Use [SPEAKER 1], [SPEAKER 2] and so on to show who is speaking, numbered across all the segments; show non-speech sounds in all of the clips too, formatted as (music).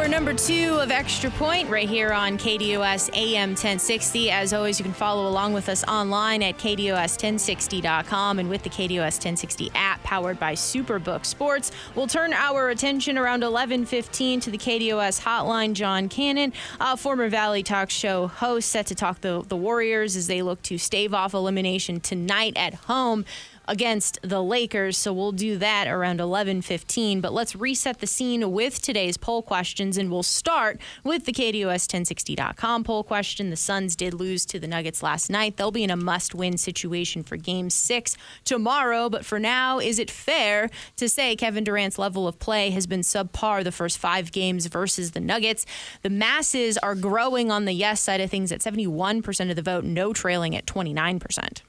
[SPEAKER 1] Hour number two of Extra Point right here on KDUS AM 1060. As always, you can follow along with us online at KDUS1060.com and with the KDUS 1060 app powered by Superbook Sports. We'll turn our attention around 11:15 to the KDUS hotline. John Cannon, former Valley Talk Show host, set to talk the the Warriors as they look to stave off elimination tonight at home against the Lakers. So we'll do that around 11:15. But let's reset the scene with today's poll questions, and we'll start with the KDUS1060.com poll question. The Suns did lose to the Nuggets last night. They'll be in a must-win situation for Game Six tomorrow. But for now, is it fair to say Kevin Durant's level of play has been subpar the first five games versus the Nuggets? The masses are growing on the yes side of things at 71% of the vote, no trailing at 29%.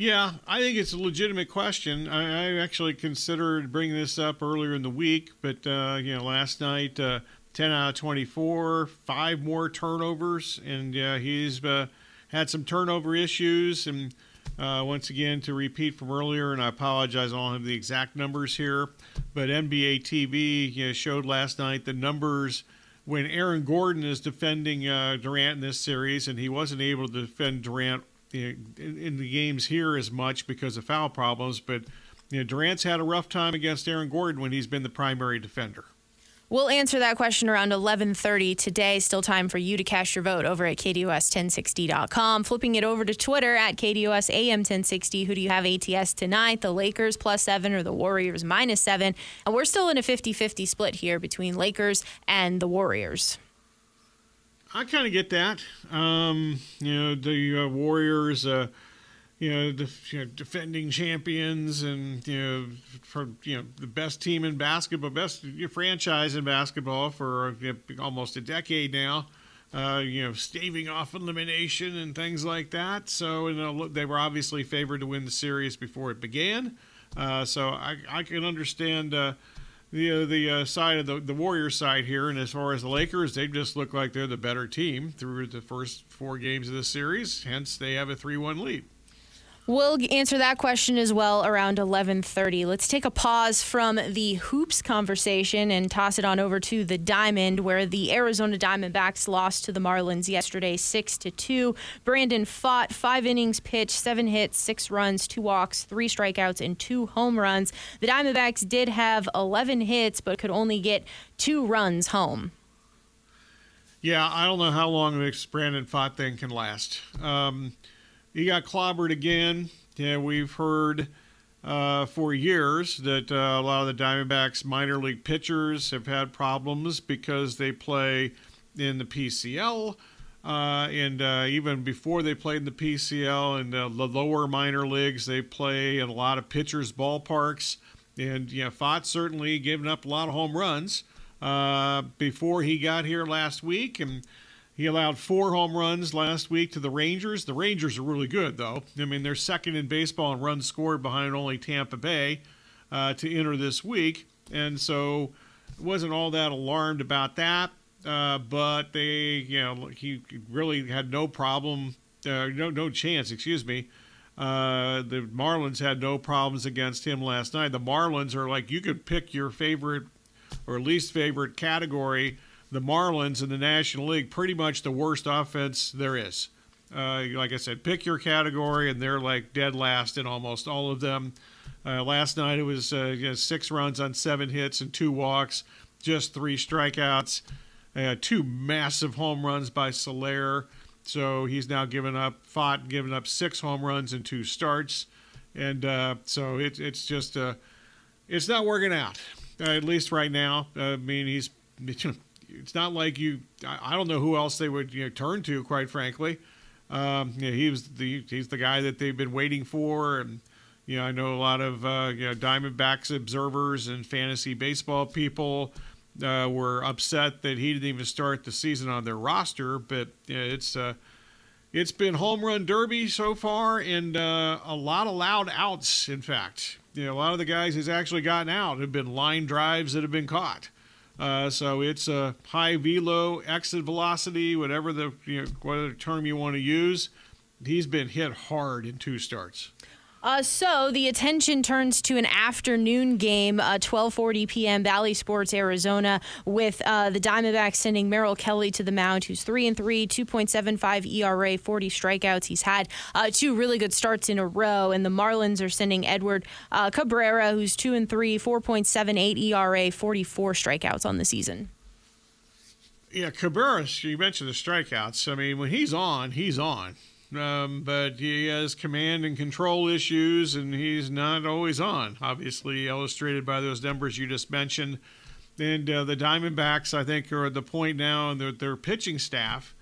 [SPEAKER 2] Yeah, I think it's a legitimate question. I, I actually considered bringing this up earlier in the week, but uh, you know, last night, uh, ten out of twenty-four, five more turnovers, and uh, he's uh, had some turnover issues. And uh, once again, to repeat from earlier, and I apologize, I don't have the exact numbers here, but NBA TV you know, showed last night the numbers when Aaron Gordon is defending uh, Durant in this series, and he wasn't able to defend Durant in the games here as much because of foul problems, but you know, Durant's had a rough time against Aaron Gordon when he's been the primary defender.
[SPEAKER 1] We'll answer that question around 11:30 today. Still time for you to cast your vote over at KDUS1060.com. Flipping it over to Twitter at KDUS AM 1060. Who do you have ATS tonight? The Lakers plus seven or the Warriors minus seven? And we're still in a 50-50 split here between Lakers and the Warriors.
[SPEAKER 2] I kind of get that. Um, you know, the uh, Warriors, uh, you know, the you know, defending champions, and you know, for you know, the best team in basketball, best franchise in basketball for you know, almost a decade now. Uh, you know, staving off elimination and things like that. So, you know, they were obviously favored to win the series before it began. Uh, so, I, I can understand uh, the uh, the uh, side of the the Warriors side here, and as far as the Lakers, they just look like they're the better team through the first four games of the series. Hence, they have a three-one lead.
[SPEAKER 1] We'll answer that question as well around 11:30. Let's take a pause from the hoops conversation and toss it on over to the Diamond, where the Arizona Diamondbacks lost to the Marlins yesterday, six to two. Brandon Pfaadt five innings pitched, seven hits, six runs, two walks, three strikeouts, and two home runs. The Diamondbacks did have 11 hits, but could only get two runs home.
[SPEAKER 2] Yeah, I don't know how long this Brandon Pfaadt thing can last. Um, he got clobbered again. Yeah, we've heard uh, for years that uh, a lot of the Diamondbacks minor league pitchers have had problems because they play in the PCL. Uh, and uh, even before they played in the PCL and the lower minor leagues, they play in a lot of pitchers' ballparks. And yeah, Pfaadt certainly given up a lot of home runs uh, before he got here last week. And he allowed four home runs last week to the Rangers. The Rangers are really good, though. I mean, they're second in baseball in runs scored behind only Tampa Bay uh, to enter this week. And so wasn't all that alarmed about that. Uh, but they, you know, he really had no problem, uh, no no chance, excuse me. Uh, the Marlins had no problems against him last night. The Marlins are like you could pick your favorite or least favorite category the Marlins in the National League pretty much the worst offense there is. Uh, like I said, pick your category, and they're like dead last in almost all of them. Uh, last night it was uh, you know, six runs on seven hits and two walks, just three strikeouts, uh, two massive home runs by Soler. So he's now given up, Pfaadt, given up six home runs in two starts, and uh, so it, it's just uh, it's not working out. at least right now. I mean, he's (laughs) it's not like you. I, don't know who else they would you know, turn to, quite frankly. Um, you know, he was the he's the guy that they've been waiting for, and You know, I know a lot of uh, you know Diamondbacks observers and fantasy baseball people uh, were upset that he didn't even start the season on their roster. But you know, it's uh, it's been home run derby so far, and uh, a lot of loud outs. In fact, you know, a lot of the guys he's actually gotten out have been line drives that have been caught. Uh, so it's a high velo, exit velocity, whatever the you know, whatever term you want to use. He's been hit hard in two starts.
[SPEAKER 1] Uh, so the attention turns to an afternoon game, uh, 12:40 p.m. Bally Sports, Arizona, with uh, the Diamondbacks sending Merrill Kelly to the mound, who's three and three, 2.75 ERA, 40 strikeouts. He's had uh, two really good starts in a row, and the Marlins are sending Edward uh, Cabrera, who's two and three, 4.78 ERA, 44 strikeouts on the season.
[SPEAKER 2] Yeah, Cabrera, you mentioned the strikeouts. I mean, when he's on, he's on um, but he has command and control issues, and he's not always on. Obviously, illustrated by those numbers you just mentioned. And uh, the Diamondbacks, I think, are at the point now, and their, their pitching staff,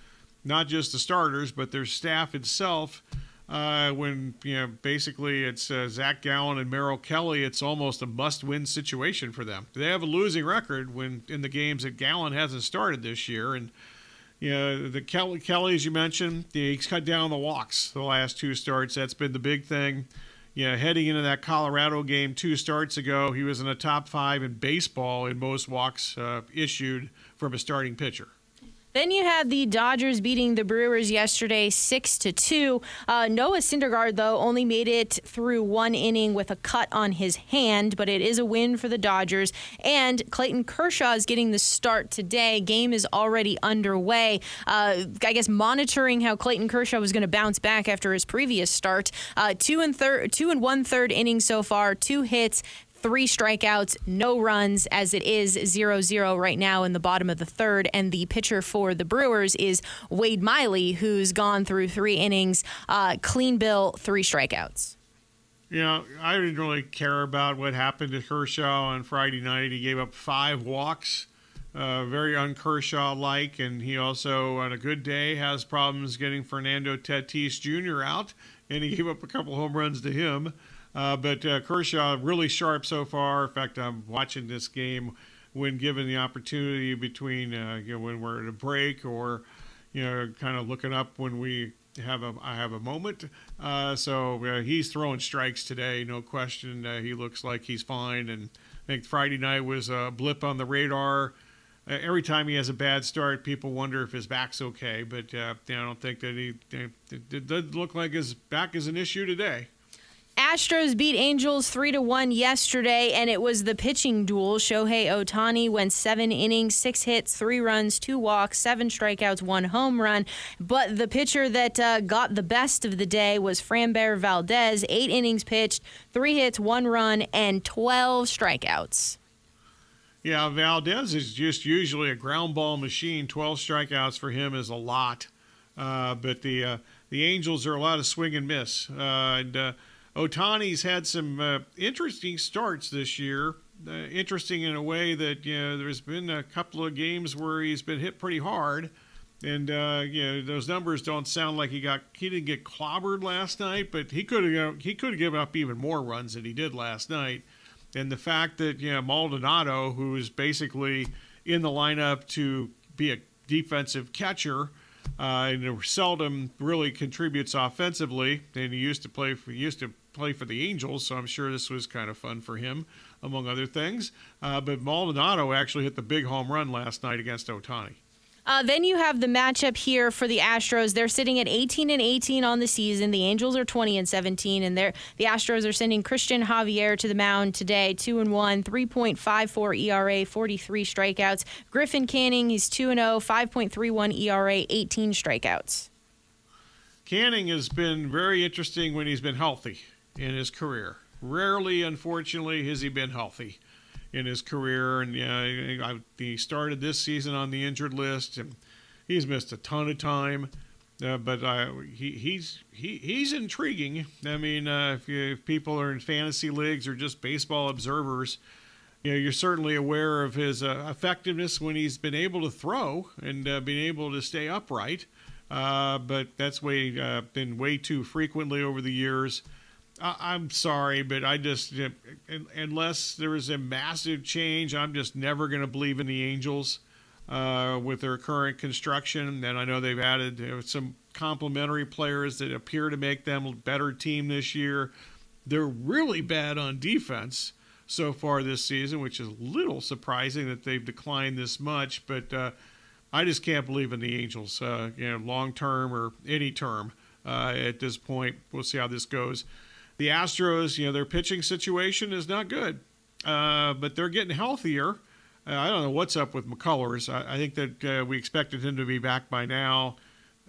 [SPEAKER 2] not just the starters, but their staff itself. Uh, when you know, basically it's uh, Zach Gallen and Merrill Kelly, it's almost a must-win situation for them. They have a losing record when in the games that Gallen hasn't started this year, and you know, the Kelly, Kelly, as you mentioned, he's cut down the walks the last two starts. That's been the big thing. You know, heading into that Colorado game two starts ago, he was in the top five in baseball in most walks uh, issued from a starting pitcher.
[SPEAKER 1] Then you had the Dodgers beating the Brewers yesterday, six to two. Uh, Noah Syndergaard though only made it through one inning with a cut on his hand, but it is a win for the Dodgers. And Clayton Kershaw is getting the start today. Game is already underway. Uh, I guess monitoring how Clayton Kershaw was going to bounce back after his previous start. Uh, two and third, two and one third innings so far, two hits, three strikeouts, no runs, as it is 0 0 right now in the bottom of the third. And the pitcher for the Brewers is Wade Miley, who's gone through three innings, uh, clean bill, three strikeouts.
[SPEAKER 2] You know, I didn't really care about what happened to Kershaw on Friday night. He gave up five walks, uh, very un-Kershaw like, and he also, on a good day, has problems getting Fernando Tatis Jr. out, and he gave up a couple home runs to him. Uh, but uh, Kershaw really sharp so far. In fact, I'm watching this game when given the opportunity between uh, you know when we're at a break or you know kind of looking up when we have a I have a moment. Uh, so uh, he's throwing strikes today, no question. Uh, he looks like he's fine, and I think Friday night was a blip on the radar. every time he has a bad start, people wonder if his back's okay, but I don't think that he it, doesn't look like his back is an issue today.
[SPEAKER 1] Astros beat Angels 3 to 1 yesterday, and it was the pitching duel. Shohei Ohtani went seven innings, six hits, three runs, two walks, seven strikeouts, one home run. But the pitcher that uh, got the best of the day was Framber Valdez. Eight innings pitched, three hits, one run, and 12 strikeouts.
[SPEAKER 2] Yeah, Valdez is just usually a ground ball machine. 12 strikeouts for him is a lot. Uh, but the uh, the Angels are a lot of swing and miss. Uh, and Ohtani's had some uh, interesting starts this year. Uh, interesting in a way that you know there's been a couple of games where he's been hit pretty hard, and uh, you know those numbers don't sound like he got he didn't get clobbered last night, but he could have he could have given up even more runs than he did last night. And the fact that you know Maldonado, who is basically in the lineup to be a defensive catcher, uh, and seldom really contributes offensively. And he used to play for used to play for the Angels, so I'm sure this was kind of fun for him, among other things. Uh, but Maldonado actually hit the big home run last night against Ohtani.
[SPEAKER 1] Uh, then you have the matchup here for the Astros. They're sitting at 18 and 18 on the season. The Angels are 20 and 17, and they're, the Astros are sending Christian Javier to the mound today, two and one, 3.54 ERA, 43 strikeouts. Griffin Canning, he's two and 0, 5.31 ERA, 18 strikeouts.
[SPEAKER 2] Canning has been very interesting when he's been healthy in his career. Rarely, unfortunately, has he been healthy in his career. And yeah, he started this season on the injured list, and he's missed a ton of time. Uh, but he, he's he, he's intriguing. I mean, uh, if, you, if, people are in fantasy leagues or just baseball observers, you know, you're certainly aware of his uh, effectiveness when he's been able to throw and uh, been able to stay upright. Uh, but that's way been way too frequently over the years I, am sorry, but I just unless there is a massive change, I'm just never going to believe in the Angels uh, with their current construction. And I know they've added some complementary players that appear to make them a better team this year. They're really bad on defense so far this season, which is a little surprising that they've declined this much. But uh, I just can't believe in the Angels, uh, you know, long term or any term uh, at this point. We'll see how this goes. The Astros, you know, their pitching situation is not good, uh, but they're getting healthier. Uh, I don't know what's up with McCullers. I, I think that uh, we expected him to be back by now.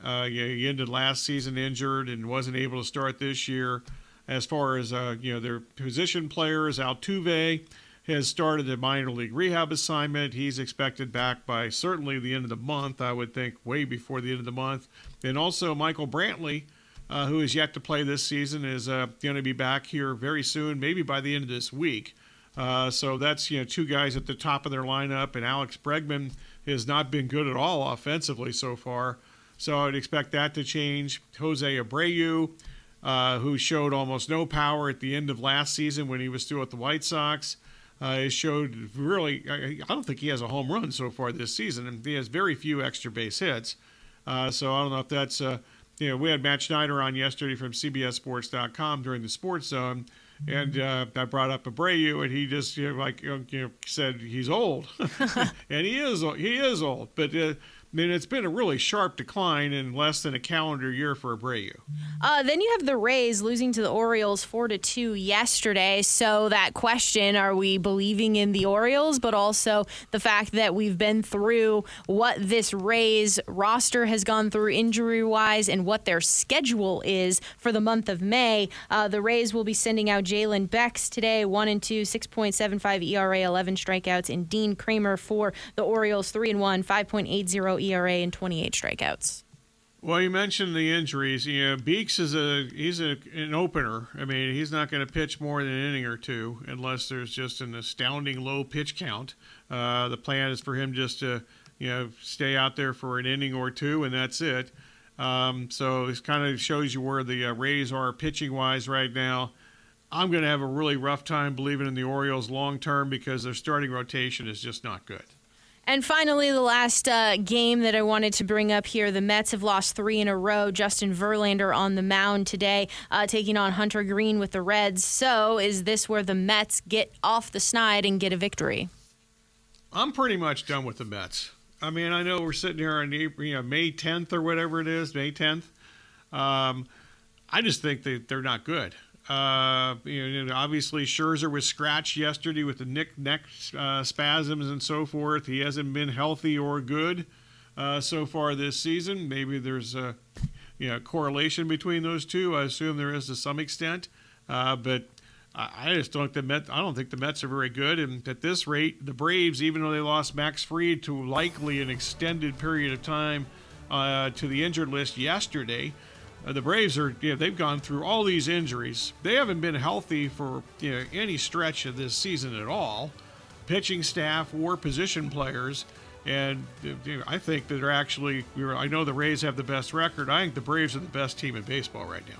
[SPEAKER 2] Uh, he ended last season injured and wasn't able to start this year. As far as uh, you know, their position players, Altuve has started a minor league rehab assignment. He's expected back by certainly the end of the month. I would think way before the end of the month. And also Michael Brantley uh, who is yet to play this season, is uh, going to be back here very soon, maybe by the end of this week. Uh, so that's you know two guys at the top of their lineup, and Alex Bregman has not been good at all offensively so far. So I'd expect that to change. Jose Abreu, uh, who showed almost no power at the end of last season when he was still at the White Sox, uh, showed really. I, I, don't think he has a home run so far this season, and he has very few extra base hits. Uh, so I don't know if that's uh, you know, we had Matt Schneider on yesterday from CBSSports.com during the Sports Zone, and uh, I brought up Abreu, and he just you know, like you know, said he's old, (laughs) (laughs) and he is he is old, but. Uh, I mean, it's been a really sharp decline in less than a calendar year for Abreu.
[SPEAKER 1] Uh, then you have the Rays losing to the Orioles four to two yesterday. So that question: Are we believing in the Orioles? But also the fact that we've been through what this Rays roster has gone through injury wise and what their schedule is for the month of May. Uh, the Rays will be sending out Jalen Beeks today, one and two, 6.75 ERA, 11 strikeouts, and Dean Kremer for the Orioles, three and one, 5.80 ERA and 28 strikeouts.
[SPEAKER 2] Well, you mentioned the injuries. You know, Beeks is a he's a, an opener. I mean, he's not going to pitch more than an inning or two unless there's just an astounding low pitch count. Uh, the plan is for him just to you know stay out there for an inning or two, and that's it. Um, so this kind of shows you where the uh, Rays are pitching wise right now. I'm going to have a really rough time believing in the Orioles long term because their starting rotation is just not good.
[SPEAKER 1] And finally, the last uh, game that I wanted to bring up here the Mets have lost three in a row. Justin Verlander on the mound today, uh, taking on Hunter Greene with the Reds. So, is this where the Mets get off the snide and get a victory?
[SPEAKER 2] I'm pretty much done with the Mets. I mean, I know we're sitting here on you know, May 10th or whatever it is, May 10th. Um, I just think that they're not good. Uh, you know, obviously, Scherzer was scratched yesterday with the neck, neck uh, spasms and so forth. He hasn't been healthy or good uh, so far this season. Maybe there's a you know, correlation between those two. I assume there is to some extent, uh, but I just don't think the Mets. I don't think the Mets are very good. And at this rate, the Braves, even though they lost Max Fried to likely an extended period of time uh, to the injured list yesterday. Uh, the Braves are, you know, they've gone through all these injuries. They haven't been healthy for you know, any stretch of this season at all. Pitching staff or position players. And you know, I think that they're actually, I know the Rays have the best record. I think the Braves are the best team in baseball right now.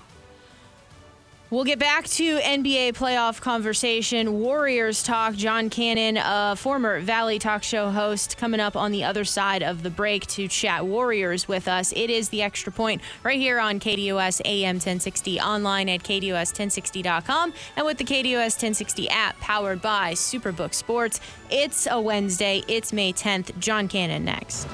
[SPEAKER 1] We'll get back to NBA playoff conversation. Warriors talk. John Cannon, a former Valley Talk Show host, coming up on the other side of the break to chat Warriors with us. It is the extra point right here on KDUS AM 1060, online at KDUS1060.com, and with the KDUS 1060 app powered by Superbook Sports. It's a Wednesday. It's May 10th. John Cannon next.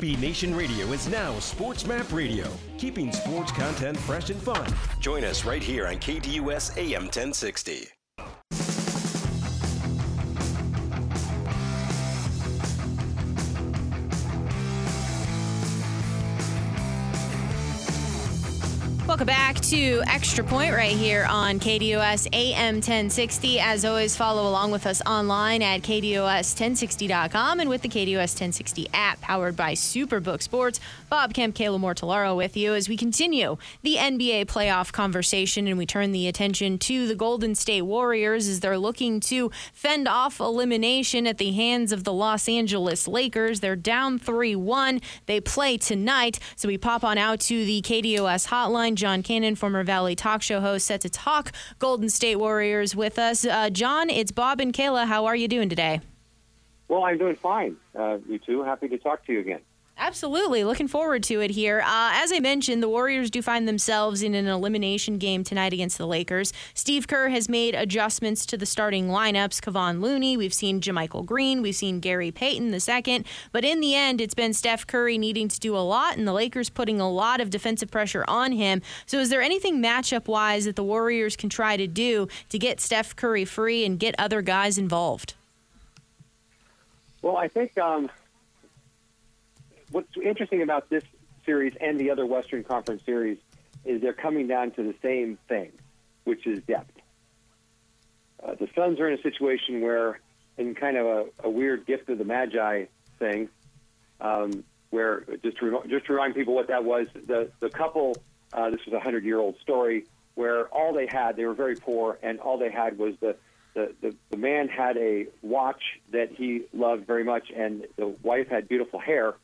[SPEAKER 3] SB Nation Radio is now Sports Map Radio, keeping sports content fresh and fun. Join us right here on KDUS AM 1060.
[SPEAKER 1] Welcome back to Extra Point right here on KDUS AM 1060. As always, follow along with us online at KDUS1060.com and with the KDUS 1060 app powered by Superbook Sports. Bob Kemp, Kayla Mortellaro with you as we continue the NBA playoff conversation and we turn the attention to the Golden State Warriors as they're looking to fend off elimination at the hands of the Los Angeles Lakers. They're down 3 1. They play tonight. So we pop on out to the KDUS hotline. John Cannon, former Valley talk show host, set to talk Golden State Warriors with us. Uh, John, it's Bob and Kayla. How are you doing today?
[SPEAKER 4] Well, I'm doing fine. Uh, you two, happy to talk to you again.
[SPEAKER 1] Absolutely. Looking forward to it here. Uh, as I mentioned, the Warriors do find themselves in an elimination game tonight against the Lakers. Steve Kerr has made adjustments to the starting lineups. Kevon Looney, we've seen JaMychal Green, we've seen Gary Payton the second. But in the end, it's been Steph Curry needing to do a lot and the Lakers putting a lot of defensive pressure on him. So is there anything matchup wise that the Warriors can try to do to get Steph Curry free and get other guys involved?
[SPEAKER 4] Well, I think um, what's interesting about this series and the other Western Conference series is they're coming down to the same thing, which is depth. Uh, the Suns are in a situation where, in kind of a, a weird gift of the Magi thing, um, where just to, rem- just to remind people what that was, the the couple, uh, this was a hundred year old story where all they had, they were very poor, and all they had was the the, the, the man had a watch that he loved very much, and the wife had beautiful hair,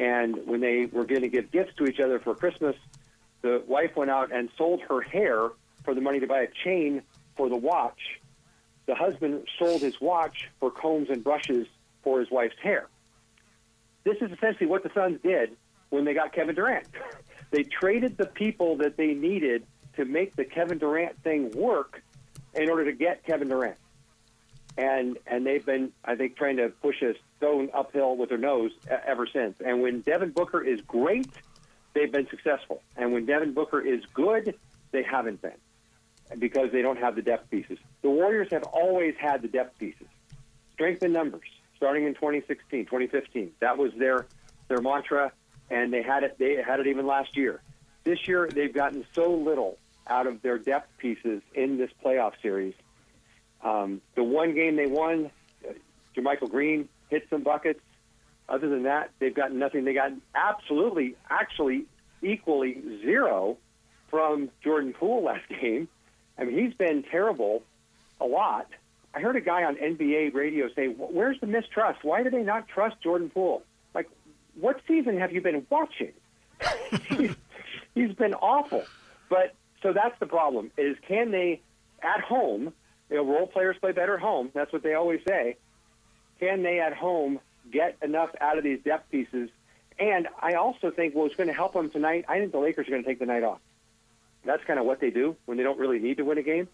[SPEAKER 4] and when they were going to give gifts to each other for Christmas, the wife went out and sold her hair for the money to buy a chain for the watch. The husband sold his watch for combs and brushes for his wife's hair. This is essentially what the Suns did when they got Kevin Durant. (laughs) they traded the people that they needed to make the Kevin Durant thing work in order to get Kevin Durant. And and they've been, I think, trying to push a stone uphill with their nose ever since. And when Devin Booker is great, they've been successful. And when Devin Booker is good, they haven't been because they don't have the depth pieces. The Warriors have always had the depth pieces. Strength in numbers, starting in 2016, 2015. That was their their mantra, and they had it. They had it even last year. This year, they've gotten so little out of their depth pieces in this playoff series. Um, the one game they won, uh, JaMychal Green hit some buckets. Other than that, they've got nothing. They got absolutely, actually, equally zero from Jordan Poole last (laughs) game. I mean, he's been terrible a lot. I heard a guy on NBA radio say, "Where's the mistrust? Why do they not trust Jordan Poole? Like, what season have you been watching? (laughs) he's been awful." But so that's the problem: is can they at home? You know, role players play better at home. That's what they always say can they at home get enough out of these depth pieces? And I also think what's going to help them tonight, I think the Lakers are going to take the night off. That's kind of what they do when they don't really need to win a game.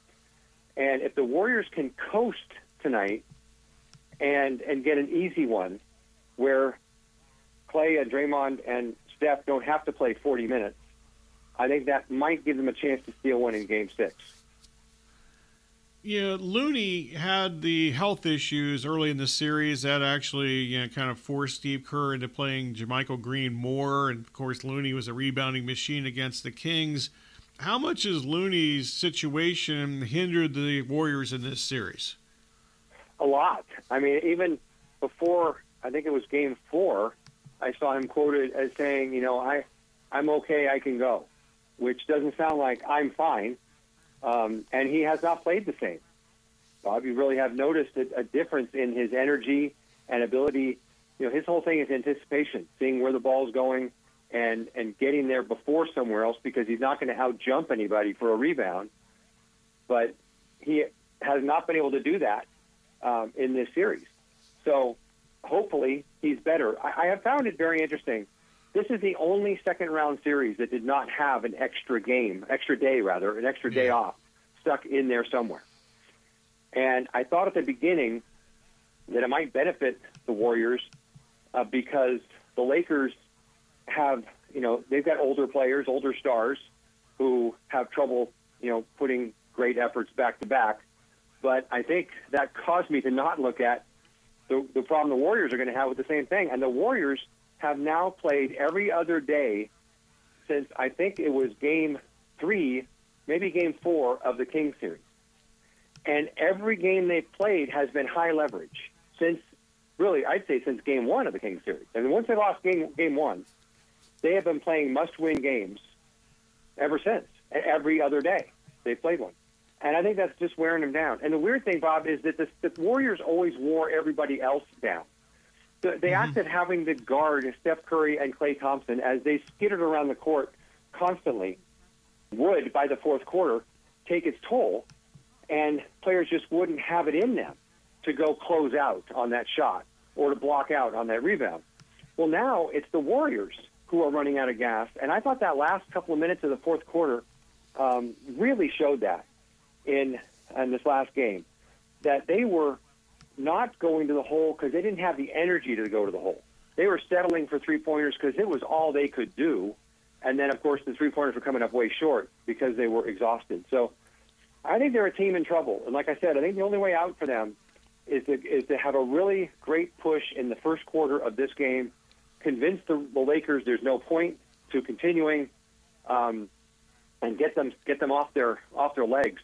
[SPEAKER 4] And if the Warriors can coast tonight and and get an easy one where Klay and Draymond and Steph don't have to play 40 minutes, I think that might give them a chance to steal one in game six
[SPEAKER 2] you know, Looney had the health issues early in the series that actually, you know, kind of forced Steve Kerr into playing JaMychal Green more. And of course, Looney was a rebounding machine against the Kings. How much has Looney's situation hindered the Warriors in this series?
[SPEAKER 4] A lot. I mean, even before I think it was Game Four, I saw him quoted as saying, "You know, I, I'm okay. I can go," which doesn't sound like I'm fine um, and he has not played the same. Bob, you really have noticed a, a difference in his energy and ability. You know, his whole thing is anticipation, seeing where the ball's going, and and getting there before somewhere else because he's not going to out jump anybody for a rebound. But he has not been able to do that um, in this series. So hopefully he's better. I, I have found it very interesting this is the only second round series that did not have an extra game, extra day rather, an extra day off stuck in there somewhere. And I thought at the beginning that it might benefit the Warriors uh, because the Lakers have, you know, they've got older players, older stars who have trouble, you know, putting great efforts back to back. But I think that caused me to not look at the, the problem the Warriors are going to have with the same thing. And the Warriors have now played every other day since I think it was game three, maybe game four of the King series. And every game they've played has been high leverage since, really, I'd say since game one of the King series. And once they lost game, game one, they have been playing must win games ever since. Every other day they played one. And I think that's just wearing them down. And the weird thing, Bob, is that the, the Warriors always wore everybody else down. The, they mm-hmm. acted having to guard Steph Curry and Klay Thompson as they skittered around the court constantly would, by the fourth quarter, take its toll and players just wouldn't have it in them to go close out on that shot or to block out on that rebound. Well, now it's the Warriors who are running out of gas, and I thought that last couple of minutes of the fourth quarter um, really showed that in in this last game that they were not going to the hole because they didn't have the energy to go to the hole. They were settling for three pointers because it was all they could do, and then of course the three pointers were coming up way short because they were exhausted. So I think they're a team in trouble. And like I said, I think the only way out for them is to, is to have a really great push in the first quarter of this game, convince the, the Lakers there's no point to continuing, um, and get them get them off their off their legs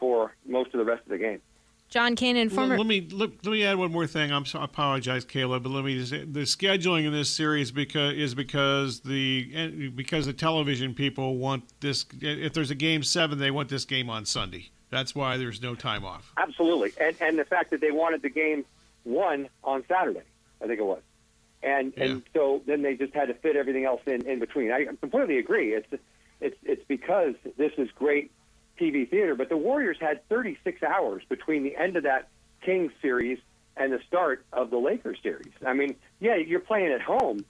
[SPEAKER 4] for most of the rest of the game.
[SPEAKER 1] John Cannon, former.
[SPEAKER 2] Let, me let, let, me add one more thing. I'm so, I apologize, Caleb, but let me just, the scheduling in this series because is because the because the television people want this. If there's a game seven, they want this game on Sunday. That's why there's no time off.
[SPEAKER 4] Absolutely, and and the fact that they wanted the game one on Saturday, I think it was, and yeah. and so then they just had to fit everything else in in between. I completely agree. It's it's it's because this is great TV theater. But the Warriors had 36 hours between the end of that Kings series and the start of the Lakers series. I mean, yeah, you're playing at home,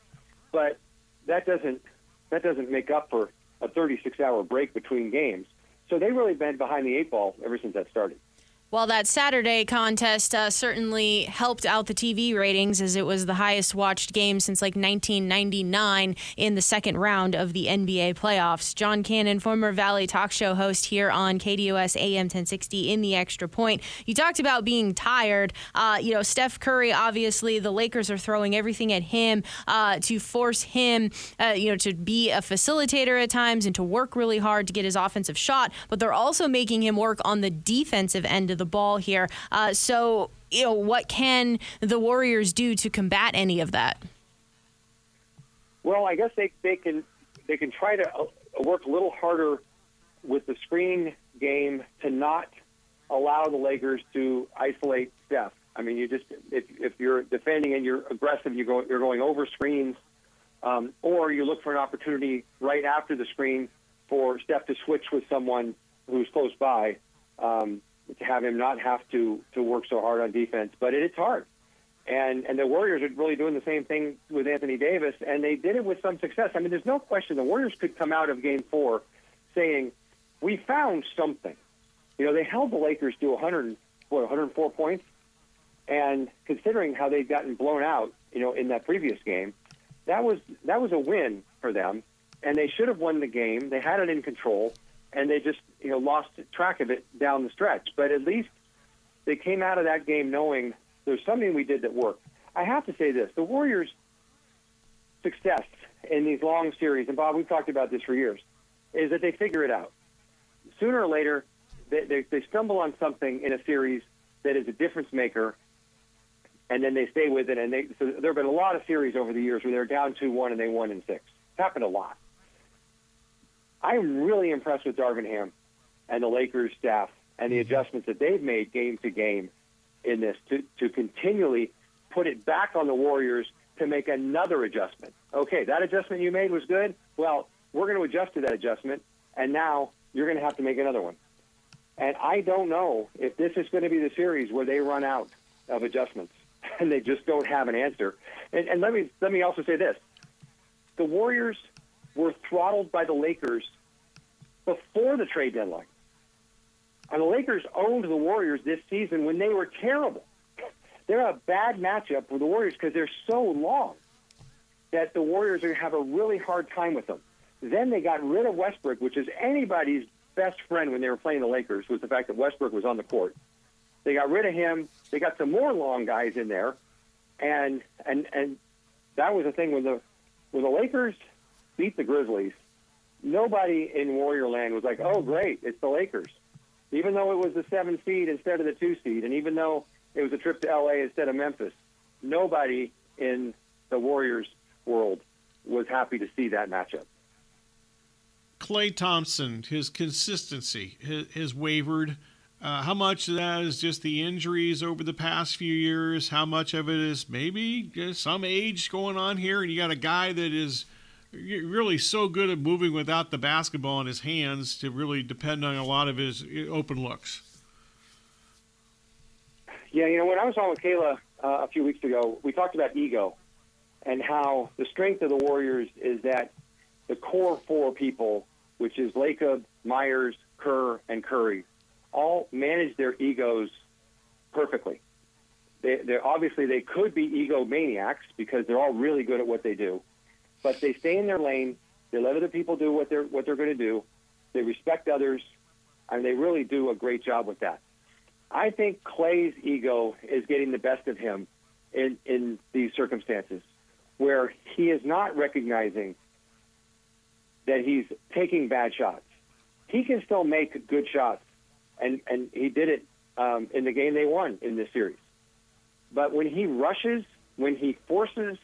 [SPEAKER 4] but that doesn't that doesn't make up for a 36 hour break between games. So they really been behind the eight ball ever since that started.
[SPEAKER 1] Well, that Saturday contest uh, certainly helped out the TV ratings as it was the highest watched game since like 1999 in the second round of the NBA playoffs. John Cannon, former Valley talk show host here on KDUS AM 1060 in the extra point. You talked about being tired. Uh, you know, Steph Curry, obviously, the Lakers are throwing everything at him uh, to force him, uh, you know, to be a facilitator at times and to work really hard to get his offensive shot, but they're also making him work on the defensive end of the the ball here. Uh, so, you know, what can the Warriors do to combat any of that?
[SPEAKER 4] Well, I guess they, they can they can try to uh, work a little harder with the screen game to not allow the Lakers to isolate Steph. I mean, you just if if you're defending and you're aggressive, you go you're going over screens, um, or you look for an opportunity right after the screen for Steph to switch with someone who's close by. Um, to have him not have to to work so hard on defense. But it, it's hard, and and the Warriors are really doing the same thing with Anthony Davis, and they did it with some success. I mean, there's no question the Warriors could come out of Game Four saying we found something. You know, they held the Lakers to 100 what 104 points, and considering how they'd gotten blown out, you know, in that previous game, that was that was a win for them, and they should have won the game. They had it in control and they just you know lost track of it down the stretch. But at least they came out of that game knowing there's something we did that worked. I have to say this: the Warriors' success in these long series, and Bob, we've talked about this for years, is that they figure it out. Sooner or later, they, they, they stumble on something in a series that is a difference maker, and then they stay with it. And they so there have been a lot of series over the years where they're down two one and they won in six. It's happened a lot. I'm really impressed with Darvin Ham and the Lakers staff and the adjustments that they've made game to game in this to, to continually put it back on the Warriors to make another adjustment. Okay, that adjustment you made was good. Well, we're going to adjust to that adjustment, and now you're going to have to make another one. And I don't know if this is going to be the series where they run out of adjustments (laughs) and they just don't have an answer. And, and let me let me also say this: the Warriors were throttled by the Lakers before the trade deadline. And the Lakers owned the Warriors this season when they were terrible. (laughs) They're a bad matchup for the Warriors because they're so long that the Warriors are going to have a really hard time with them. Then they got rid of Westbrook, which is anybody's best friend when they were playing the Lakers, was the fact that Westbrook was on the court. They got rid of him. They got some more long guys in there, and and and that was the thing when the when the Lakers beat the Grizzlies nobody in Warrior Land was like, "Oh, great, it's the Lakers," even though it was the seven seed instead of the two seed, and even though it was a trip to L.A. instead of Memphis. Nobody in the Warriors world was happy to see that matchup.
[SPEAKER 2] Klay Thompson, his consistency has, wavered. Uh, how much of that is just the injuries over the past few years? How much of it is maybe some age going on here? And you got a guy that is really so good at moving without the basketball in his hands to really depend on a lot of his uh, open looks.
[SPEAKER 4] Yeah, you know, when I was on with Kayla uh, a few weeks ago, we talked about ego and how the strength of the Warriors is that the core four people, which is Lacob, Myers, Kerr, and Curry, all manage their egos perfectly. They, they're obviously they could be egomaniacs because they're all really good at what they do, but they stay in their lane. They let other people do what they're what they're going to do. They respect others, and they really do a great job with that. I think Klay's ego is getting the best of him in, in these circumstances where he is not recognizing that he's taking bad shots. He can still make good shots, and, and he did it um, in the game they won in this series. But when he rushes, when he forces,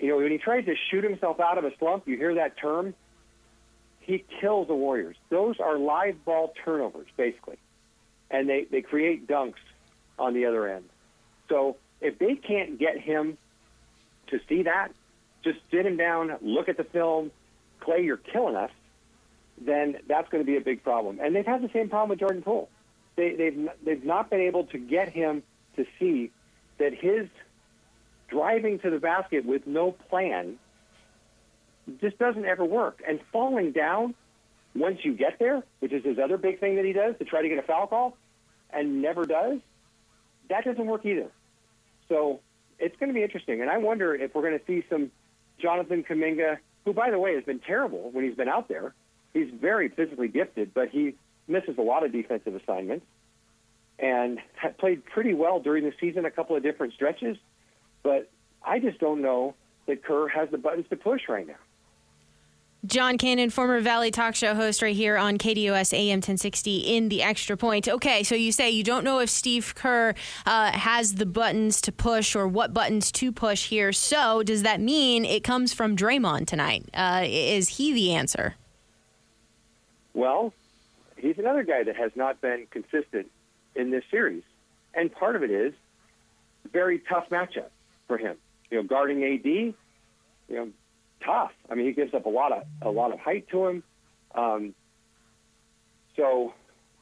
[SPEAKER 4] you know, when he tries to shoot himself out of a slump, you hear that term, he kills the Warriors. Those are live ball turnovers, basically and they, they create dunks on the other end. So if they can't get him to see that, just sit him down, look at the film, Klay, you're killing us, then that's going to be a big problem. And they've had the same problem with Jordan Poole. They, they've, they've not been able to get him to see that his driving to the basket with no plan just doesn't ever work. And falling down once you get there, which is his other big thing that he does to try to get a foul call and never does, that doesn't work either. So it's going to be interesting. And I wonder if we're going to see some Jonathan Kuminga, who, by the way, has been terrible when he's been out there. He's very physically gifted, but he misses a lot of defensive assignments and (laughs) played pretty well during the season, a couple of different stretches. But I just don't know that Kerr has the buttons to push right now.
[SPEAKER 1] John Cannon, former Valley Talk Show host, right here on KDUS AM 1060 in the Extra Point. Okay, so you say you don't know if Steve Kerr uh, has the buttons to push or what buttons to push here. So does that mean it comes from Draymond tonight? Uh, is he the answer?
[SPEAKER 4] Well, he's another guy that has not been consistent in this series, and part of it is very tough matchup for him. You know, guarding AD, you know, tough. I mean, he gives up a lot of a lot of height to him. Um, so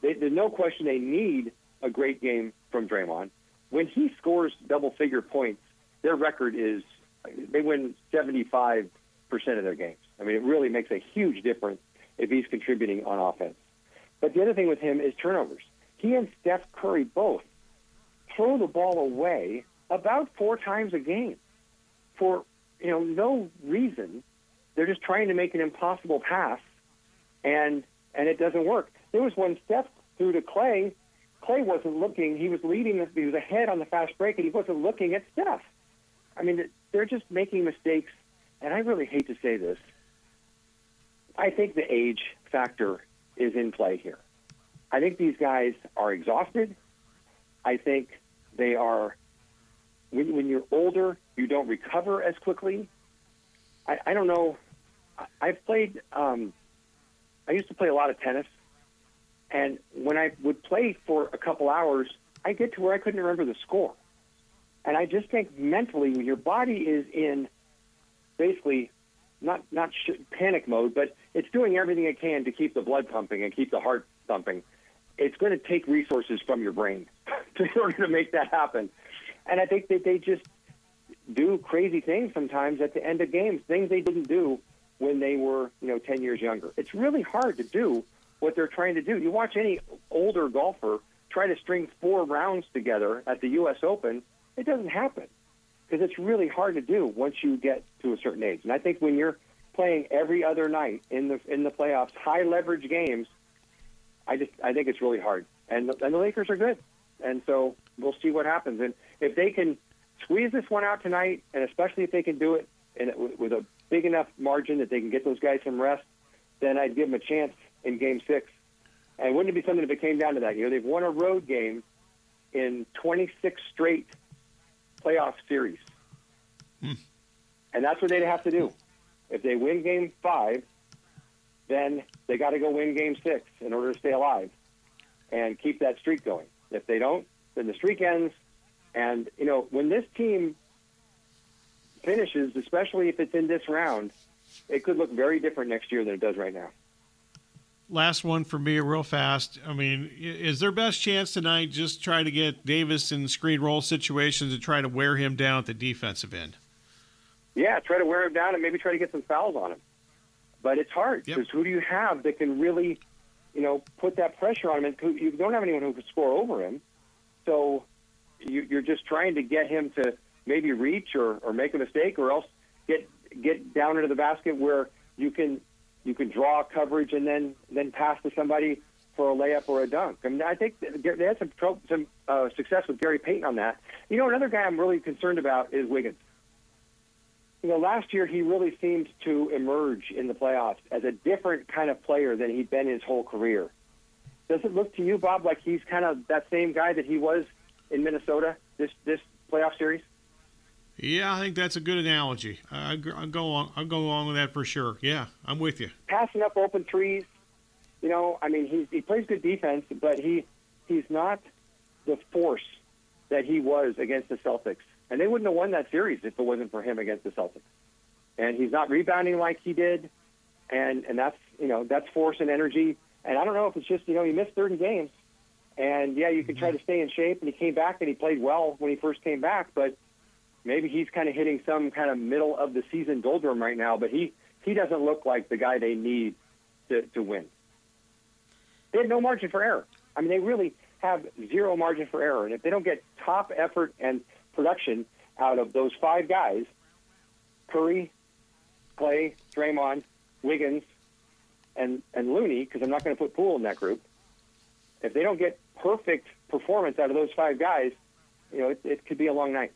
[SPEAKER 4] they, there's no question they need a great game from Draymond. When he scores double figure points, their record is they win 75 percent of their games. I mean, it really makes a huge difference if he's contributing on offense. But the other thing with him is turnovers. He and Steph Curry both throw the ball away about four times a game for you know, no reason. They're just trying to make an impossible pass, and and it doesn't work. There was one step through to Klay. Klay wasn't looking. He was leading. He was ahead on the fast break, and he wasn't looking at Steph. I mean, they're just making mistakes, and I really hate to say this. I think the age factor is in play here. I think these guys are exhausted. I think they are when, when you're older, you don't recover as quickly. I, I don't know. I, I've played. Um, I used to play a lot of tennis, and when I would play for a couple hours, I get to where I couldn't remember the score. And I just think mentally, when your body is in basically not not sh- panic mode, but it's doing everything it can to keep the blood pumping and keep the heart thumping. It's going to take resources from your brain (laughs) in order to make that happen. And I think that they just do crazy things sometimes at the end of games, things they didn't do when they were, you know, 10 years younger. It's really hard to do what they're trying to do. You watch any older golfer try to string four rounds together at the U.S. Open, it doesn't happen because it's really hard to do once you get to a certain age. And I think when you're playing every other night in the in the playoffs, high leverage games, I just I think it's really hard. And the, and the Lakers are good, and so we'll see what happens. And if they can squeeze this one out tonight, and especially if they can do it in, with a big enough margin that they can get those guys some rest, then I'd give them a chance in Game Six. And wouldn't it be something if it came down to that? You know, they've won a road game in 26 straight playoff series,
[SPEAKER 2] Hmm.
[SPEAKER 4] and that's what they'd have to do. If they win Game Five, then they got to go win Game Six in order to stay alive and keep that streak going. If they don't, then the streak ends. And you know, when this team finishes, especially if it's in this round, it could look very different next year than it does right now.
[SPEAKER 2] Last one for me, real fast. I mean, is their best chance tonight just try to get Davis in screen roll situations and try to wear him down at the defensive end?
[SPEAKER 4] Yeah, try to wear him down and maybe try to get some fouls on him. But it's hard
[SPEAKER 2] Yep.
[SPEAKER 4] because who do you have that can really, you know, put that pressure on him? And you don't have anyone who can score over him. So you, you're just trying to get him to maybe reach or, or make a mistake, or else get get down into the basket where you can you can draw coverage and then then pass to somebody for a layup or a dunk. I mean, I think they had some some uh, success with Gary Payton on that. You know, another guy I'm really concerned about is Wiggins you know, last year he really seemed to emerge in the playoffs as a different kind of player than he'd been his whole career. Does it look to you, Bob, like he's kind of that same guy that he was in Minnesota this this playoff series?
[SPEAKER 2] Yeah, I think that's a good analogy. I, I'll go on. I'll go along with that for sure. Yeah, I'm with you.
[SPEAKER 4] Passing up open threes, you know, I mean, he he plays good defense, but he he's not the force that he was against the Celtics, and they wouldn't have won that series if it wasn't for him against the Celtics. And he's not rebounding like he did, and and that's you know that's force and energy. And I don't know if it's just you know he missed 30 games, and yeah, you can try to stay in shape, and he came back and he played well when he first came back, but maybe he's kind of hitting some kind of middle of the season doldrum right now. But he he doesn't look like the guy they need to to win. They had no margin for error. I mean, they really have zero margin for error, and if they don't get top effort and production out of those five guys, Curry, Klay, Draymond, Wiggins, and and Looney, because I'm not going to put Poole in that group. If they don't get perfect performance out of those five guys, you know, it, it could be a long night.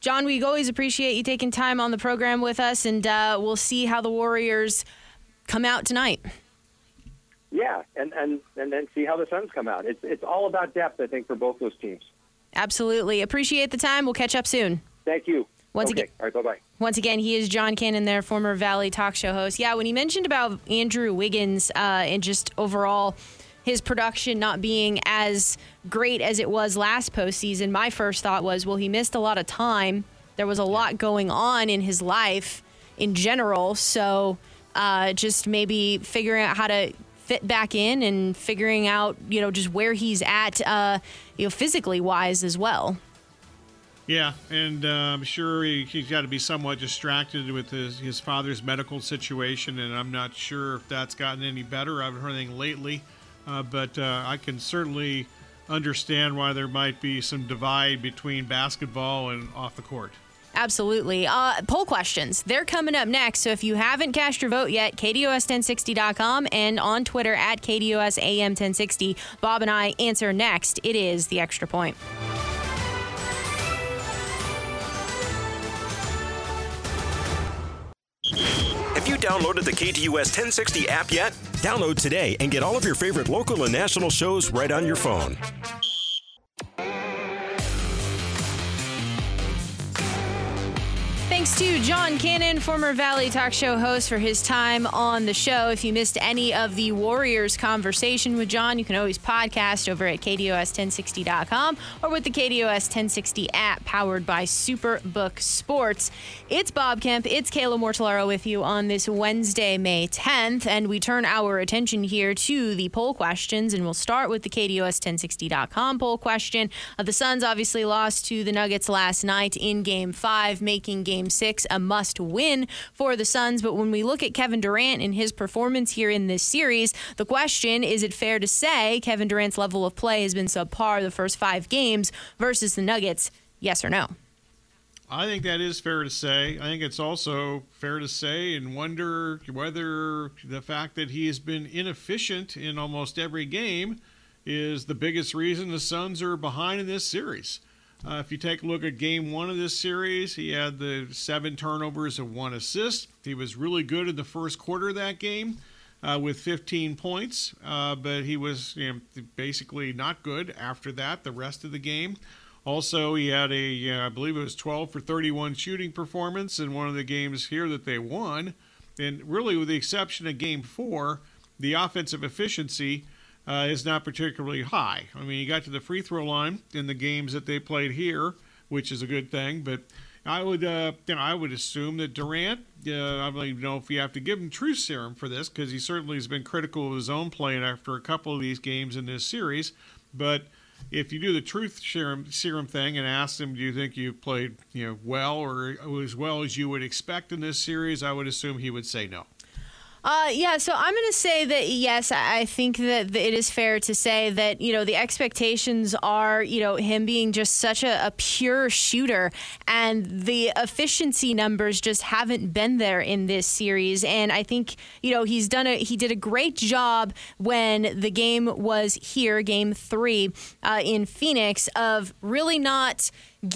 [SPEAKER 1] John, we always appreciate you taking time on the program with us, and uh, we'll see how the Warriors come out tonight.
[SPEAKER 4] Yeah, and and and then see how the Suns come out. It's it's all about depth, I think, for both those teams.
[SPEAKER 1] Absolutely. Appreciate the time. We'll catch up soon.
[SPEAKER 4] Thank you.
[SPEAKER 1] Once
[SPEAKER 4] okay.
[SPEAKER 1] again-
[SPEAKER 4] all right, bye bye.
[SPEAKER 1] Once again, he is John Cannon, their former Valley talk show host. Yeah, when he mentioned about Andrew Wiggins uh, and just overall his production not being as great as it was last postseason, my first thought was, well, he missed a lot of time. There was a lot going on in his life in general. So uh, just maybe figuring out how to fit back in and figuring out, you know, just where he's at, uh, you know, physically wise as well.
[SPEAKER 2] Yeah, and uh, I'm sure he, he's got to be somewhat distracted with his, his father's medical situation, and I'm not sure if that's gotten any better. I haven't heard anything lately, uh, but uh, I can certainly understand why there might be some divide between basketball and off the court.
[SPEAKER 1] Absolutely. Uh, poll questions. They're coming up next. So if you haven't cast your vote yet, KDUS1060.com and on Twitter at KDUSAM1060. Bob and I answer next. It is the extra point.
[SPEAKER 3] Have you downloaded the KDUS 1060 app yet? Download today and get all of your favorite local and national shows right on your phone.
[SPEAKER 1] To John Cannon, former Valley Talk Show host, for his time on the show. If you missed any of the Warriors conversation with John, you can always podcast over at KDUS1060.com or with the KDUS 1060 app powered by Superbook Sports. It's Bob Kemp, it's Kayla Mortellaro with you on this Wednesday, May 10th, and we turn our attention here to the poll questions, and we'll start with the KDUS1060.com poll question. Uh, the Suns obviously lost to the Nuggets last night in Game 5, making Game 6 a must win for the Suns. But when we look at Kevin Durant and his performance here in this series, the question is it fair to say Kevin Durant's level of play has been subpar the first five games versus the Nuggets? Yes or no?
[SPEAKER 2] I think that is fair to say. I think it's also fair to say and wonder whether the fact that he has been inefficient in almost every game is the biggest reason the Suns are behind in this series. Uh, if you take a look at game one of this series, he had the seven turnovers and one assist. He was really good in the first quarter of that game uh, with 15 points, uh, but he was you know, basically not good after that the rest of the game. Also, he had a, uh, I believe it was 12 for 31 shooting performance in one of the games here that they won. And really, with the exception of game four, the offensive efficiency uh, is not particularly high. I mean, he got to the free throw line in the games that they played here, which is a good thing. But I would, uh, you know, I would assume that Durant. Uh, I don't even know if you have to give him truth serum for this because he certainly has been critical of his own play after a couple of these games in this series. But if you do the truth serum, serum thing and ask him, do you think you played, you know, well or as well as you would expect in this series? I would assume he would say no.
[SPEAKER 1] Uh, yeah, so I'm going to say that yes, I think that it is fair to say that you know the expectations are you know him being just such a, a, pure shooter, and the efficiency numbers just haven't been there in this series. And I think you know he's done a he did a great job when the game was here, Game Three uh, in Phoenix, of really not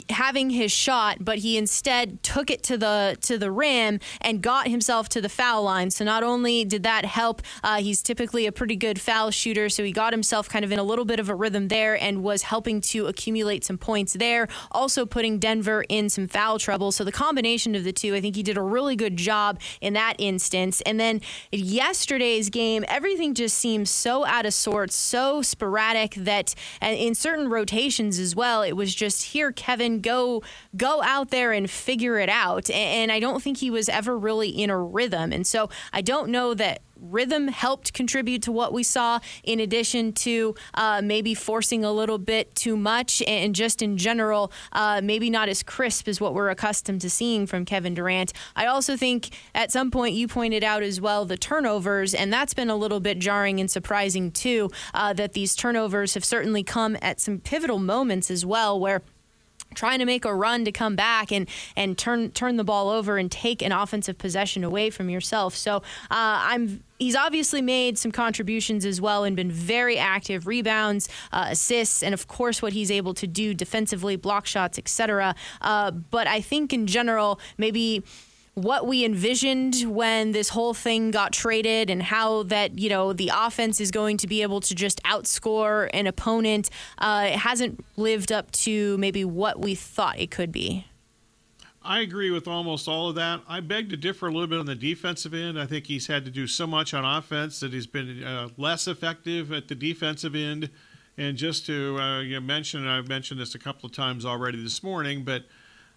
[SPEAKER 1] having his shot, but he instead took it to the to the rim and got himself to the foul line. So not only did that help, uh, he's typically a pretty good foul shooter, so he got himself kind of in a little bit of a rhythm there and was helping to accumulate some points there. Also putting Denver in some foul trouble. So the combination of the two, I think he did a really good job in that instance. And then yesterday's game, everything just seems so out of sorts, so sporadic that in certain rotations as well, it was just here. Kevin Kevin go go out there and figure it out. And I don't think he was ever really in a rhythm. And so I don't know that rhythm helped contribute to what we saw, in addition to uh, maybe forcing a little bit too much and just in general, uh, maybe not as crisp as what we're accustomed to seeing from Kevin Durant. I also think at some point you pointed out as well the turnovers, and that's been a little bit jarring and surprising too, uh, that these turnovers have certainly come at some pivotal moments as well where trying to make a run to come back and and turn turn the ball over and take an offensive possession away from yourself. So uh, I'm he's obviously made some contributions as well and been very active rebounds uh, assists and of course what he's able to do defensively block shots etc uh, but i think in general maybe what we envisioned when this whole thing got traded and how that you know the offense is going to be able to just outscore an opponent uh, it hasn't lived up to maybe what we thought it could be
[SPEAKER 2] I agree with almost all of that. I beg to differ a little bit on the defensive end. I think he's had to do so much on offense that he's been uh, less effective at the defensive end. And just to uh, you mention, and I've mentioned this a couple of times already this morning, but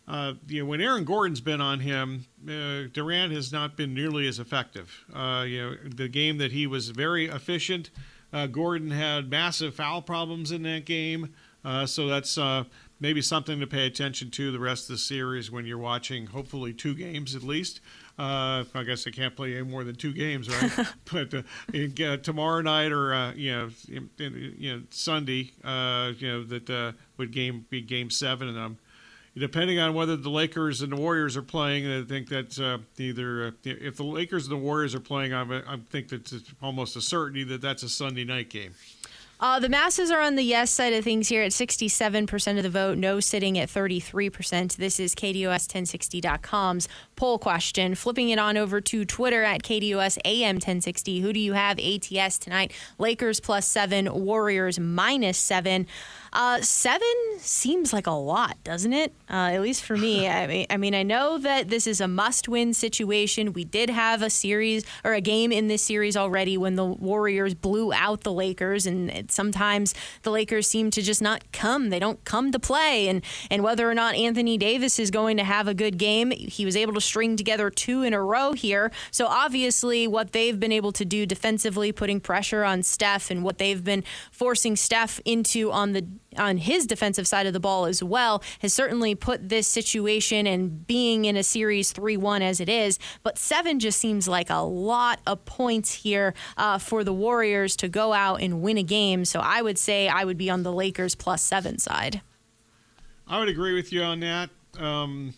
[SPEAKER 2] uh, you know, when Aaron Gordon's been on him, uh, Durant has not been nearly as effective. Uh, you know, the game that he was very efficient, uh, Gordon had massive foul problems in that game. Uh, so that's uh, maybe something to pay attention to the rest of the series when you're watching, hopefully, two games at least. I guess I can't play any more than two games, right? (laughs) (laughs) but tomorrow night or you know, in, in, you know Sunday, you know that would game be game seven, and I'm depending on whether the Lakers and the Warriors are playing, I think that's uh, either uh, if the Lakers and the Warriors are playing, I'm, I think that it's almost a certainty that that's a Sunday night game.
[SPEAKER 1] Uh, the masses are on the yes side of things here at 67% of the vote, no sitting at 33%. This is KDUS1060.com's poll question. Flipping it on over to Twitter at KDUS AM 1060. Who do you have ATS tonight? Lakers plus seven, Warriors minus seven. Uh, seven seems like a lot, doesn't it? Uh, at least for me. (laughs) I mean, I mean, I know that this is a must-win situation. We did have a series or a game in this series already when the Warriors blew out the Lakers, and sometimes the Lakers seem to just not come. They don't come to play, and and whether or not Anthony Davis is going to have a good game, he was able to string together two in a row here. So obviously, what they've been able to do defensively, putting pressure on Steph, and what they've been forcing Steph into on the on his defensive side of the ball as well has certainly put this situation and being in a series 3-1 as it is. But seven just seems like a lot of points here uh, for the warriors to go out and win a game. So i would say i would be on the lakers plus seven side.
[SPEAKER 2] I would agree with you on that. Um,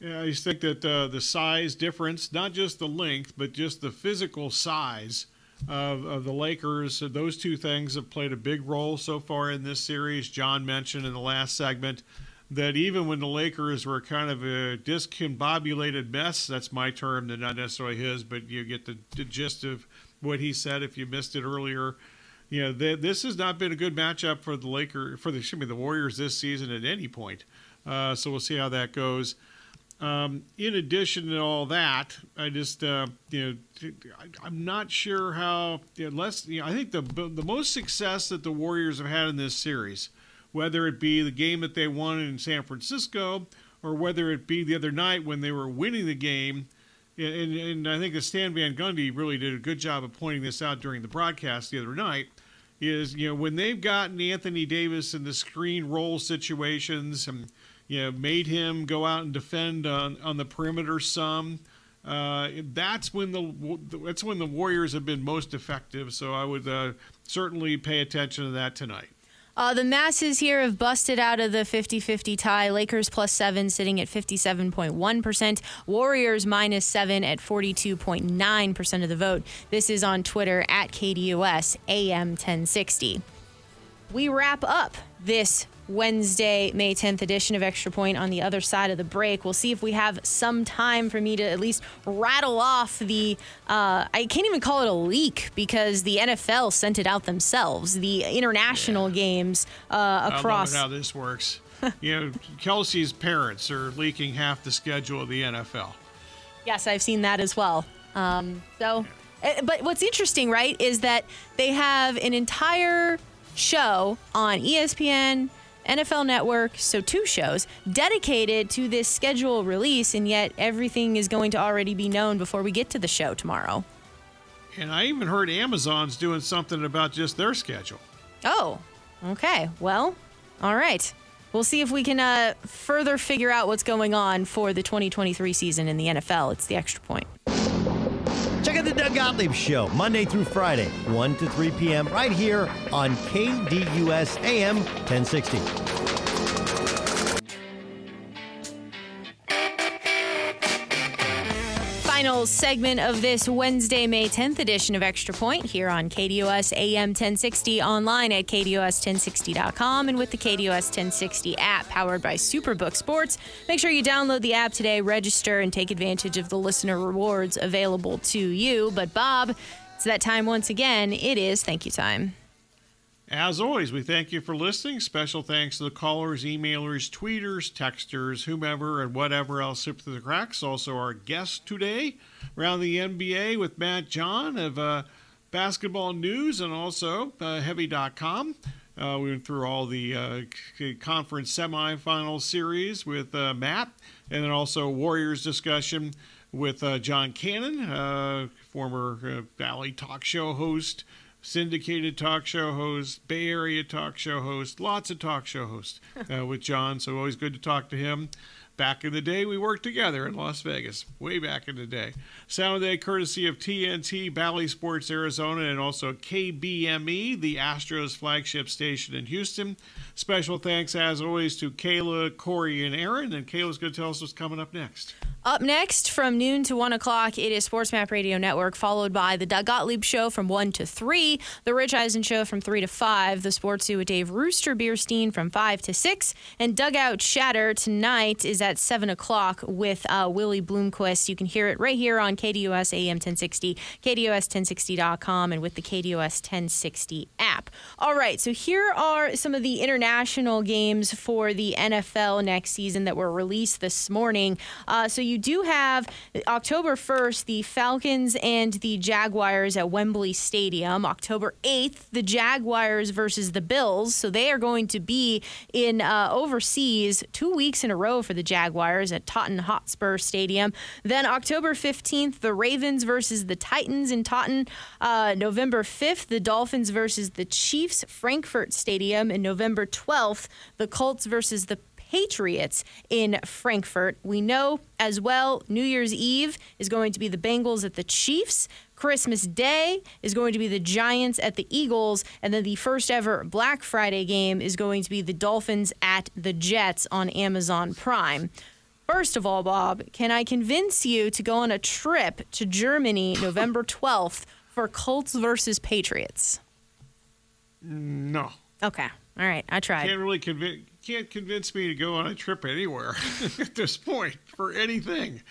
[SPEAKER 2] I just think that uh, the size difference, not just the length, but just the physical size of, of the Lakers. Those two things have played a big role so far in this series. John mentioned in the last segment that even when the Lakers were kind of a discombobulated mess, that's my term, not necessarily his, but you get the, the gist of what he said if you missed it earlier. You know, they, this has not been a good matchup for the Lakers, for the, excuse me, the Warriors this season at any point. Uh, so we'll see how that goes. Um, in addition to all that, I just uh, you know I, am not sure how unless you know, I think the the most success that the Warriors have had in this series, whether it be the game that they won in San Francisco or whether it be the other night when they were winning the game, and, and I think that Stan Van Gundy really did a good job of pointing this out during the broadcast the other night. Is you know when they've gotten Anthony Davis in the screen roll situations and you know, made him go out and defend on, on the perimeter some. Uh, that's when the that's when the Warriors have been most effective. So I would uh, certainly pay attention to that tonight.
[SPEAKER 1] Uh, the masses here have busted out of the 50 50 tie. Lakers plus seven, sitting at 57.1%. Warriors minus seven at 42.9% of the vote. This is on Twitter at KDUS AM 1060. We wrap up this Wednesday, May 10th edition of Extra Point on the other side of the break. We'll see if we have some time for me to at least rattle off the, uh, I can't even call it a leak because the NFL sent it out themselves, the international yeah. games uh, across.
[SPEAKER 2] I love how this works. you know, Kelce's parents are leaking half the schedule of the NFL.
[SPEAKER 1] Yes, I've seen that as well. Um, so, eh, but what's interesting, right, is that they have an entire show on ESPN NFL Network, so two shows dedicated to this schedule release, and yet everything is going to already be known before we get to the show tomorrow.
[SPEAKER 2] And I even heard Amazon's doing something about just their schedule.
[SPEAKER 1] Oh, okay. Well, all right. We'll see if we can uh, further figure out what's going on for the 2023 season in the NFL. It's the extra point.
[SPEAKER 5] Check out the Doug Gottlieb Show, Monday through Friday, 1 to 3 p.m., right here on KDUS AM 1060.
[SPEAKER 1] Final segment of this Wednesday, May 10th edition of Extra Point here on KDUS AM 1060 online at KDUS1060.com, and with the KDUS 1060 app powered by Superbook Sports. Make sure you download the app today, register, and take advantage of the listener rewards available to you. But, Bob, it's that time once again. It is thank you time.
[SPEAKER 2] As always, we thank you for listening. Special thanks to the callers, emailers, tweeters, texters, whomever, and whatever else slipped through the cracks. Also, our guest today around the NBA with Matt John of uh, Basketball News and also uh, Heavy.com. Uh, we went through all the uh, conference semifinal series with uh, Matt, and then also Warriors discussion with uh, John Cannon, uh, former uh, Valley talk show host syndicated talk show host, Bay Area talk show host, lots of talk show hosts (laughs) uh, with John. So always good to talk to him. Back in the day, we worked together in Las Vegas, way back in the day. Sound Day courtesy of TNT, Bally Sports Arizona, and also KBME, the Astros flagship station in Houston. Special thanks, as always, to Kayla, Corey, and Aaron. And Kayla's going to tell us what's coming up next.
[SPEAKER 1] Up next, from noon to 1 o'clock, it is SportsMap Radio Network, followed by the Doug Gottlieb Show from 1 to 3, the Rich Eisen Show from 3 to 5, the Sports Zoo with Dave Rooster Beerstein from 5 to 6, and Dugout Chatter tonight is at 7 o'clock with uh, Willie Bloomquist. You can hear it right here on KDUS AM 1060, KDUS1060.com, and with the KDUS 1060 app. All right, so here are some of the international games for the NFL next season that were released this morning. Uh, so you you do have October 1st, the Falcons and the Jaguars at Wembley Stadium. October 8th, the Jaguars versus the Bills. So they are going to be in uh, overseas two weeks in a row for the Jaguars at Tottenham Hotspur Stadium. Then October 15th, the Ravens versus the Titans in Tottenham. Uh, November 5th, the Dolphins versus the Chiefs, Frankfurt Stadium. And November 12th, the Colts versus the Patriots in Frankfurt. We know as well New Year's Eve is going to be the Bengals at the Chiefs. Christmas Day is going to be the Giants at the Eagles. And then the first ever Black Friday game is going to be the Dolphins at the Jets on Amazon Prime. First of all, Bob, can I convince you to go on a trip to Germany (laughs) November 12th for Colts versus Patriots?
[SPEAKER 2] No.
[SPEAKER 1] Okay. All right. I tried.
[SPEAKER 2] Can't really convince can't convince me to go on a trip anywhere (laughs) at this point for anything.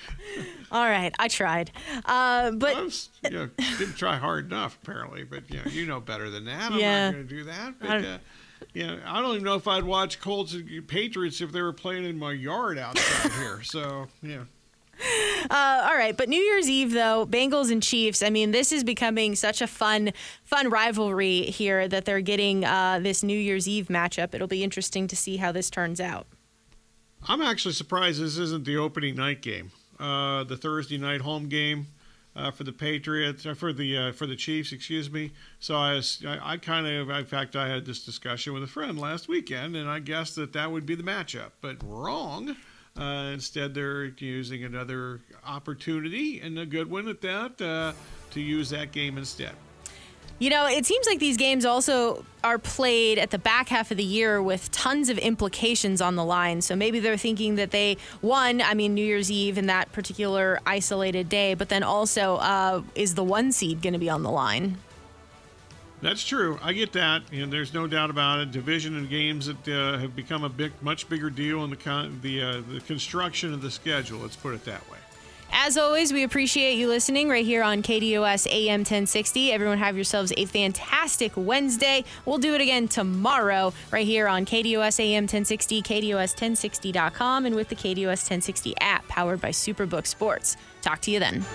[SPEAKER 1] All right, I tried, uh, but
[SPEAKER 2] I was, you know, didn't try hard enough apparently. But you know, you know better than that. I'm
[SPEAKER 1] Yeah.
[SPEAKER 2] not going to do that. But uh, you know, I don't even know if I'd watch Colts and Patriots if they were playing in my yard outside here. So yeah. (laughs)
[SPEAKER 1] Uh, all right, but New Year's Eve though, Bengals and Chiefs. I mean, this is becoming such a fun, fun rivalry here that they're getting uh, this New Year's Eve matchup. It'll be interesting to see how this turns out.
[SPEAKER 2] I'm actually surprised this isn't the opening night game, uh, the Thursday night home game uh, for the Patriots, uh, for the uh, for the Chiefs, excuse me. So I, was, I, I kind of, in fact, I had this discussion with a friend last weekend, and I guessed that that would be the matchup, but wrong. Uh, instead, they're using another opportunity and a good one at that uh, to use that game instead.
[SPEAKER 1] You know, it seems like these games also are played at the back half of the year with tons of implications on the line. So maybe they're thinking that they won, I mean, New Year's Eve in that particular isolated day, but then also uh, is the one seed going to be on the line?
[SPEAKER 2] That's true. I get that, and there's no doubt about it. Division and games that uh, have become a big, much bigger deal in the con- the uh, the construction of the schedule. Let's put it that way.
[SPEAKER 1] As always, we appreciate you listening right here on KDUS AM 1060. Everyone have yourselves a fantastic Wednesday. We'll do it again tomorrow right here on KDUS AM 1060, KDUS1060.com, and with the KDUS 1060 app powered by Superbook Sports. Talk to you then.